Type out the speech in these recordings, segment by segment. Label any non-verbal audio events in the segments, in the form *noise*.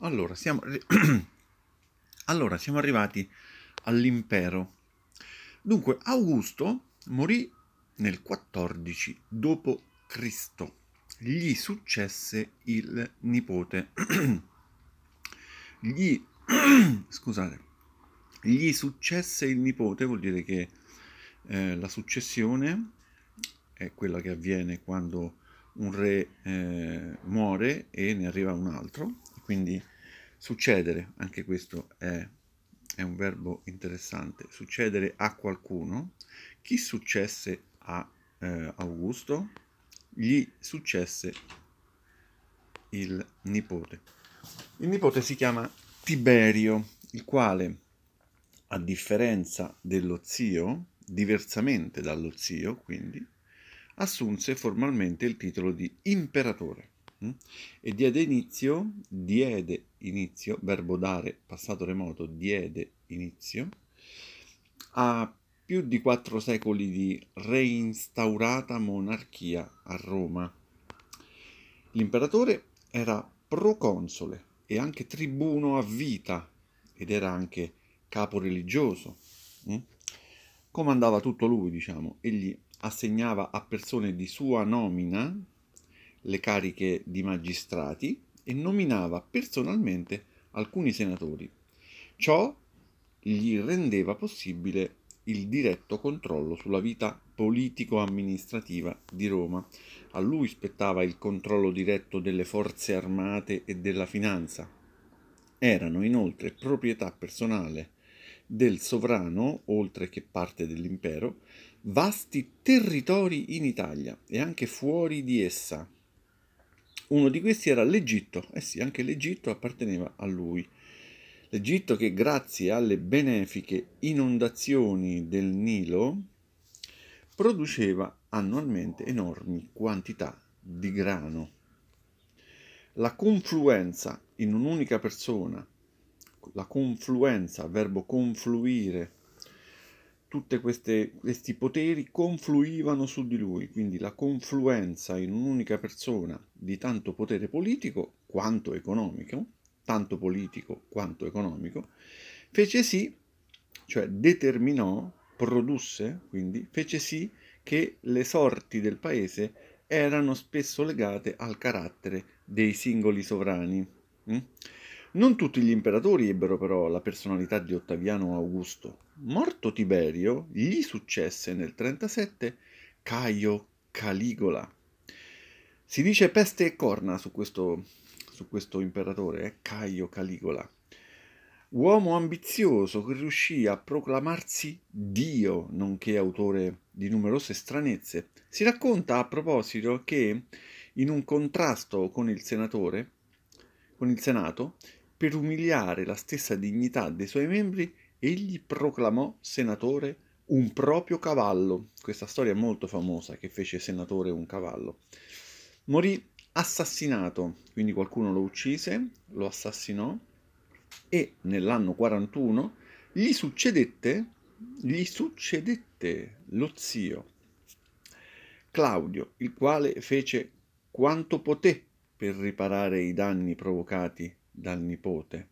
Allora, siamo, *clears throat* allora, siamo arrivati all'impero. Dunque, Augusto morì nel 14 d.C. Gli successe il nipote. *clears throat* Gli, *clears throat* scusate, gli successe il nipote, vuol dire che eh, la successione è quella che avviene quando un re eh, muore e ne arriva un altro, quindi succedere, anche questo è, è un verbo interessante, succedere a qualcuno. Chi successe a eh, Augusto? Gli successe il nipote. Il nipote si chiama Tiberio, il quale, a differenza dello zio, diversamente dallo zio, quindi, assunse formalmente il titolo di imperatore? E diede inizio, diede inizio, verbo dare, passato remoto, diede inizio, a più di quattro secoli di reinstaurata monarchia a Roma. L'imperatore era proconsole e anche tribuno a vita ed era anche capo religioso. Hm? Comandava tutto lui, diciamo, egli assegnava a persone di sua nomina le cariche di magistrati e nominava personalmente alcuni senatori. Ciò gli rendeva possibile il diretto controllo sulla vita politico-amministrativa di Roma. A lui spettava il controllo diretto delle forze armate e della finanza. Erano inoltre proprietà personale del sovrano, oltre che parte dell'impero, vasti territori in Italia e anche fuori di essa. Uno di questi era l'Egitto, eh sì, anche l'Egitto apparteneva a lui. L'Egitto che grazie alle benefiche inondazioni del Nilo produceva annualmente enormi quantità di grano. La confluenza in un'unica persona la confluenza, verbo confluire, tutti questi poteri confluivano su di lui, quindi la confluenza in un'unica persona di tanto potere politico quanto economico, tanto politico quanto economico, fece sì, cioè determinò, produsse, quindi fece sì che le sorti del paese erano spesso legate al carattere dei singoli sovrani. Mm? Non tutti gli imperatori ebbero però la personalità di Ottaviano Augusto. Morto Tiberio, gli successe nel 37 Caio Caligola. Si dice peste e corna su questo, su questo imperatore, eh? Caio Caligola. Uomo ambizioso che riuscì a proclamarsi Dio, nonché autore di numerose stranezze. Si racconta a proposito che in un contrasto con il senatore, con il Senato, per umiliare la stessa dignità dei suoi membri, egli proclamò senatore un proprio cavallo. Questa storia è molto famosa che fece senatore un cavallo. Morì assassinato, quindi qualcuno lo uccise, lo assassinò e nell'anno 41 gli succedette, gli succedette lo zio Claudio, il quale fece quanto poté per riparare i danni provocati dal nipote.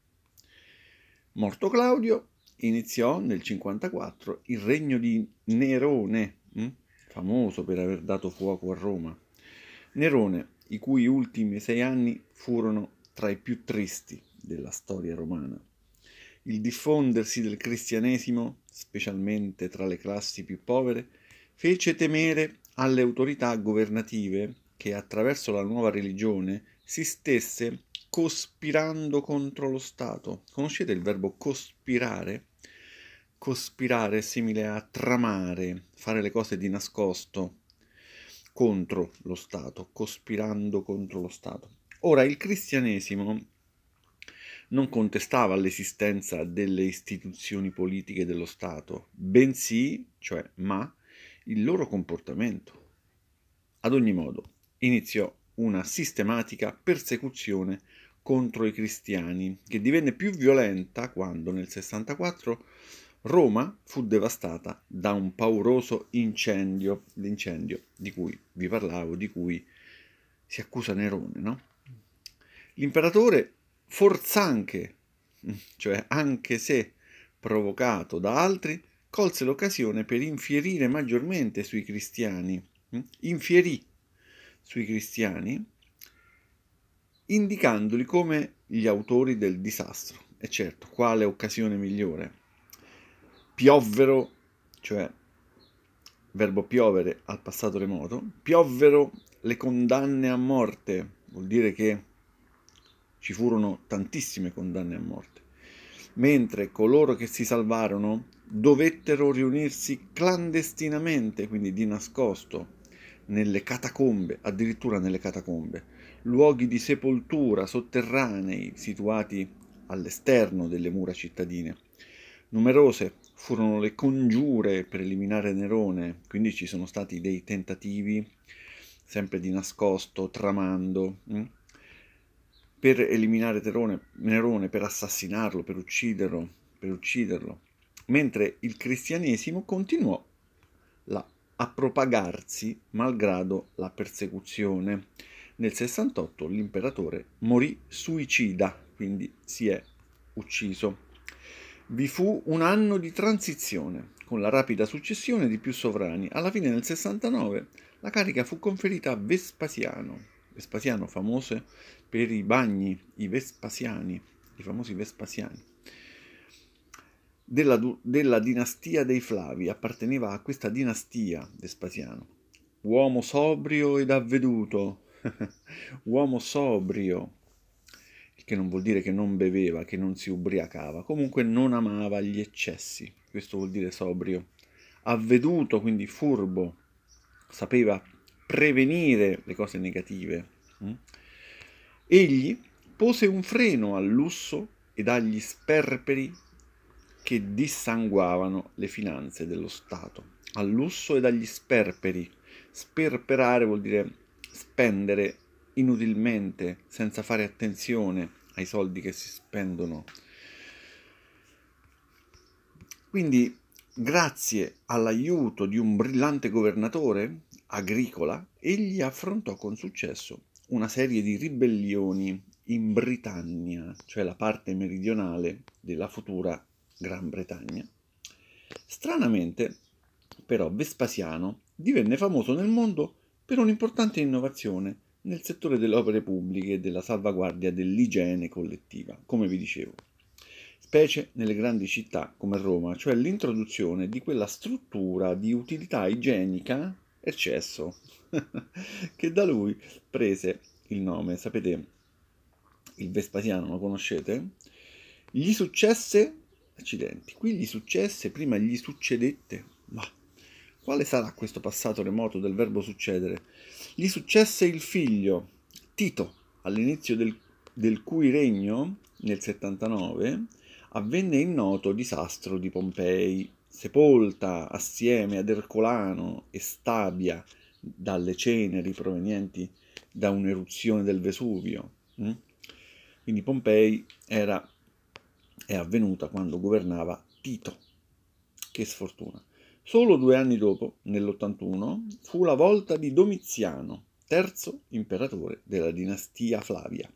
Morto Claudio, iniziò nel 54 il regno di Nerone, hm? famoso per aver dato fuoco a Roma. Nerone, i cui ultimi sei anni furono tra i più tristi della storia romana. Il diffondersi del cristianesimo, specialmente tra le classi più povere, fece temere alle autorità governative che attraverso la nuova religione si stesse cospirando contro lo Stato. Conoscete il verbo cospirare? Cospirare è simile a tramare, fare le cose di nascosto contro lo Stato, cospirando contro lo Stato. Ora, il cristianesimo non contestava l'esistenza delle istituzioni politiche dello Stato, bensì, cioè ma, il loro comportamento. Ad ogni modo, iniziò una sistematica persecuzione contro i cristiani, che divenne più violenta quando nel 64 Roma fu devastata da un pauroso incendio, l'incendio di cui vi parlavo, di cui si accusa Nerone. No? L'imperatore forzanche, *laughs* cioè anche se provocato da altri, colse l'occasione per infierire maggiormente sui cristiani, infierì sui cristiani, indicandoli come gli autori del disastro. E certo, quale occasione migliore? Piovvero, cioè verbo piovere al passato remoto, piovvero le condanne a morte, vuol dire che ci furono tantissime condanne a morte, mentre coloro che si salvarono dovettero riunirsi clandestinamente, quindi di nascosto, nelle catacombe, addirittura nelle catacombe, luoghi di sepoltura sotterranei situati all'esterno delle mura cittadine. Numerose furono le congiure per eliminare Nerone, quindi ci sono stati dei tentativi, sempre di nascosto, tramando, mh? Hm, per eliminare Terone, Nerone, per assassinarlo, per ucciderlo, per ucciderlo, mentre il cristianesimo continuò la, a propagarsi malgrado la persecuzione. Nel 68 l'imperatore morì suicida, quindi si è ucciso. Vi fu un anno di transizione, con la rapida successione di più sovrani. Alla fine del 69 la carica fu conferita a Vespasiano. Vespasiano famoso per i bagni, i Vespasiani, i famosi Vespasiani. Della, della dinastia dei Flavi, apparteneva a questa dinastia Vespasiano. Uomo sobrio ed avveduto, *laughs* uomo sobrio, che non vuol dire che non beveva, che non si ubriacava, comunque non amava gli eccessi, questo vuol dire sobrio, avveduto, quindi furbo, sapeva prevenire le cose negative. Mm? Egli pose un freno al lusso ed agli sperperi che dissanguavano le finanze dello Stato. Al lusso ed agli sperperi. Sperperare vuol dire spendere inutilmente, senza fare attenzione ai soldi che si spendono. Quindi, grazie all'aiuto di un brillante governatore agricola, egli affrontò con successo una serie di ribellioni in Britannia, cioè la parte meridionale della futura Gran Bretagna. Stranamente, però, Vespasiano divenne famoso nel mondo per un'importante innovazione nel settore delle opere pubbliche e della salvaguardia dell'igiene collettiva, come vi dicevo, specie nelle grandi città come Roma, cioè l'introduzione di quella struttura di utilità igienica eccesso *laughs* che da lui prese il nome. Sapete, il Vespasiano lo conoscete? Gli successe, accidenti, qui gli successe, prima gli succedette, ma quale sarà questo passato remoto del verbo succedere? Gli successe il figlio, Tito, all'inizio del, del cui regno, nel 79, avvenne il noto disastro di Pompei, sepolta assieme ad Ercolano e Stabia dalle ceneri provenienti da un'eruzione del Vesuvio. Mm? Quindi Pompei era, è avvenuta quando governava Tito. Che sfortuna. Solo due anni dopo, nell'81, fu la volta di Domiziano, terzo imperatore della dinastia Flavia.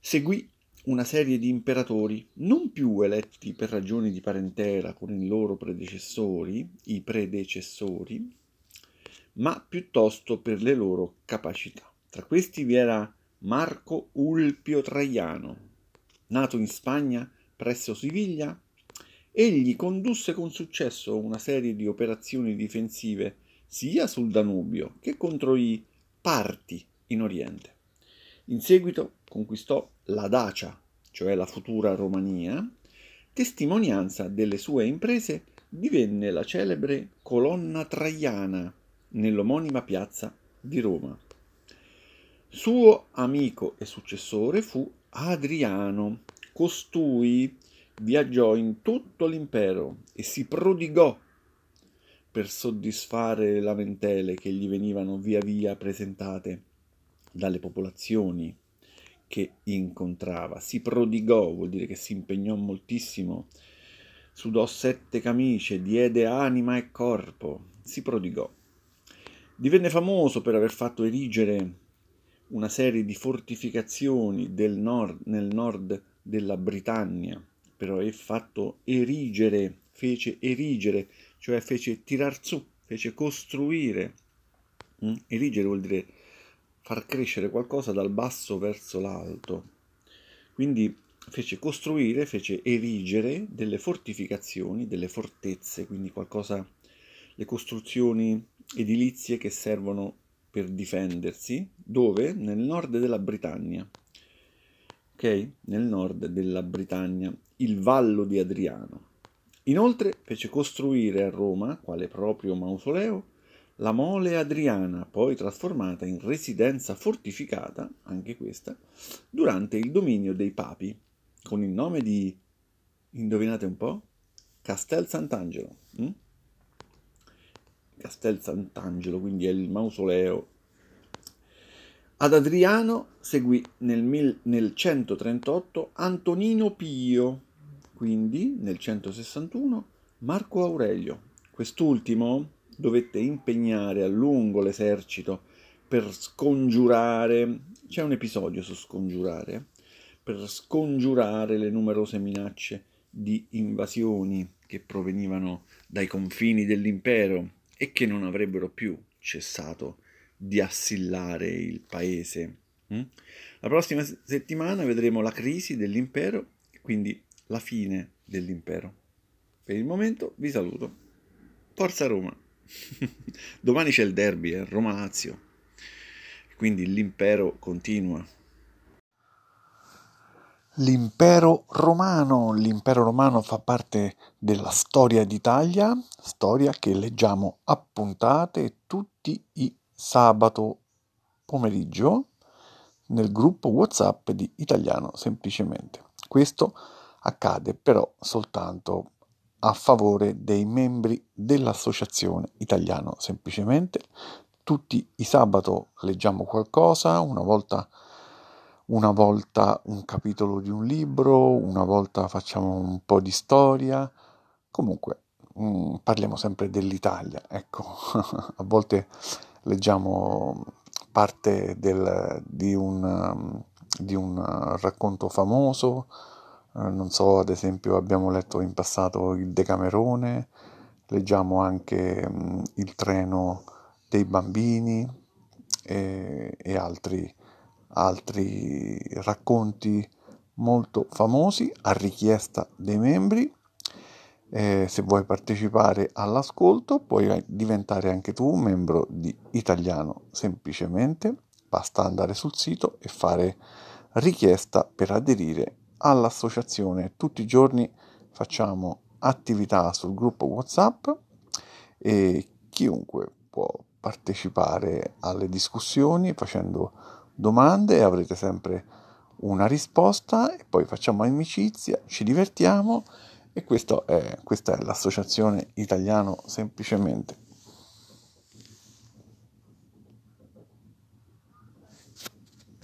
Seguì una serie di imperatori non più eletti per ragioni di parentela con i loro predecessori, i predecessori, ma piuttosto per le loro capacità. Tra questi vi era Marco Ulpio Traiano, nato in Spagna presso Siviglia Egli condusse con successo una serie di operazioni difensive sia sul Danubio che contro i Parti in Oriente. In seguito conquistò la Dacia, cioè la futura Romania, testimonianza delle sue imprese divenne la celebre colonna traiana nell'omonima piazza di Roma. Suo amico e successore fu Adriano, costui viaggiò in tutto l'impero e si prodigò per soddisfare le lamentele che gli venivano via via presentate dalle popolazioni che incontrava. Si prodigò, vuol dire che si impegnò moltissimo, sudò sette camicie, diede anima e corpo, si prodigò. Divenne famoso per aver fatto erigere una serie di fortificazioni del nord, nel nord della Britannia, però è fatto erigere, fece erigere, cioè fece tirar su, fece costruire. Mm? Erigere vuol dire far crescere qualcosa dal basso verso l'alto. Quindi fece costruire, fece erigere delle fortificazioni, delle fortezze, quindi qualcosa, le costruzioni edilizie che servono per difendersi, dove? Nel nord della Britannia. Nel nord della Britannia, il Vallo di Adriano. Inoltre fece costruire a Roma, quale proprio mausoleo, la mole adriana, poi trasformata in residenza fortificata, anche questa, durante il dominio dei papi, con il nome di, indovinate un po', Castel Sant'Angelo. Hm? Castel Sant'Angelo, quindi è il mausoleo. Ad Adriano seguì nel, mil, nel 138 Antonino Pio, quindi nel 161 Marco Aurelio. Quest'ultimo dovette impegnare a lungo l'esercito per scongiurare, c'è un episodio su scongiurare, per scongiurare le numerose minacce di invasioni che provenivano dai confini dell'impero e che non avrebbero più cessato di assillare il paese. Mm? La prossima settimana vedremo la crisi dell'impero e quindi la fine dell'impero. Per il momento vi saluto. Forza Roma! *laughs* Domani c'è il derby, eh? Roma-Lazio. Quindi l'impero continua. L'impero romano. L'impero romano fa parte della storia d'Italia, storia che leggiamo a puntate tutti i sabato pomeriggio nel gruppo WhatsApp di Italiano Semplicemente. Questo accade però soltanto a favore dei membri dell'Associazione Italiano Semplicemente. Tutti i sabato leggiamo qualcosa, una volta una volta un capitolo di un libro, una volta facciamo un po' di storia, comunque mh, mm, parliamo sempre dell'Italia, ecco, *laughs* a volte leggiamo parte del, di, un, di, un, racconto famoso, eh, non so, ad esempio abbiamo letto in passato il Decamerone, leggiamo anche mm, il treno dei bambini e, e altri altri racconti molto famosi a richiesta dei membri. Eh, se vuoi partecipare all'ascolto puoi diventare anche tu un membro di Italiano semplicemente. Basta andare sul sito e fare richiesta per aderire all'associazione. Tutti i giorni facciamo attività sul gruppo WhatsApp e chiunque può partecipare alle discussioni facendo domande e avrete sempre una risposta e poi facciamo amicizia, ci divertiamo e è, questa è l'associazione italiano semplicemente.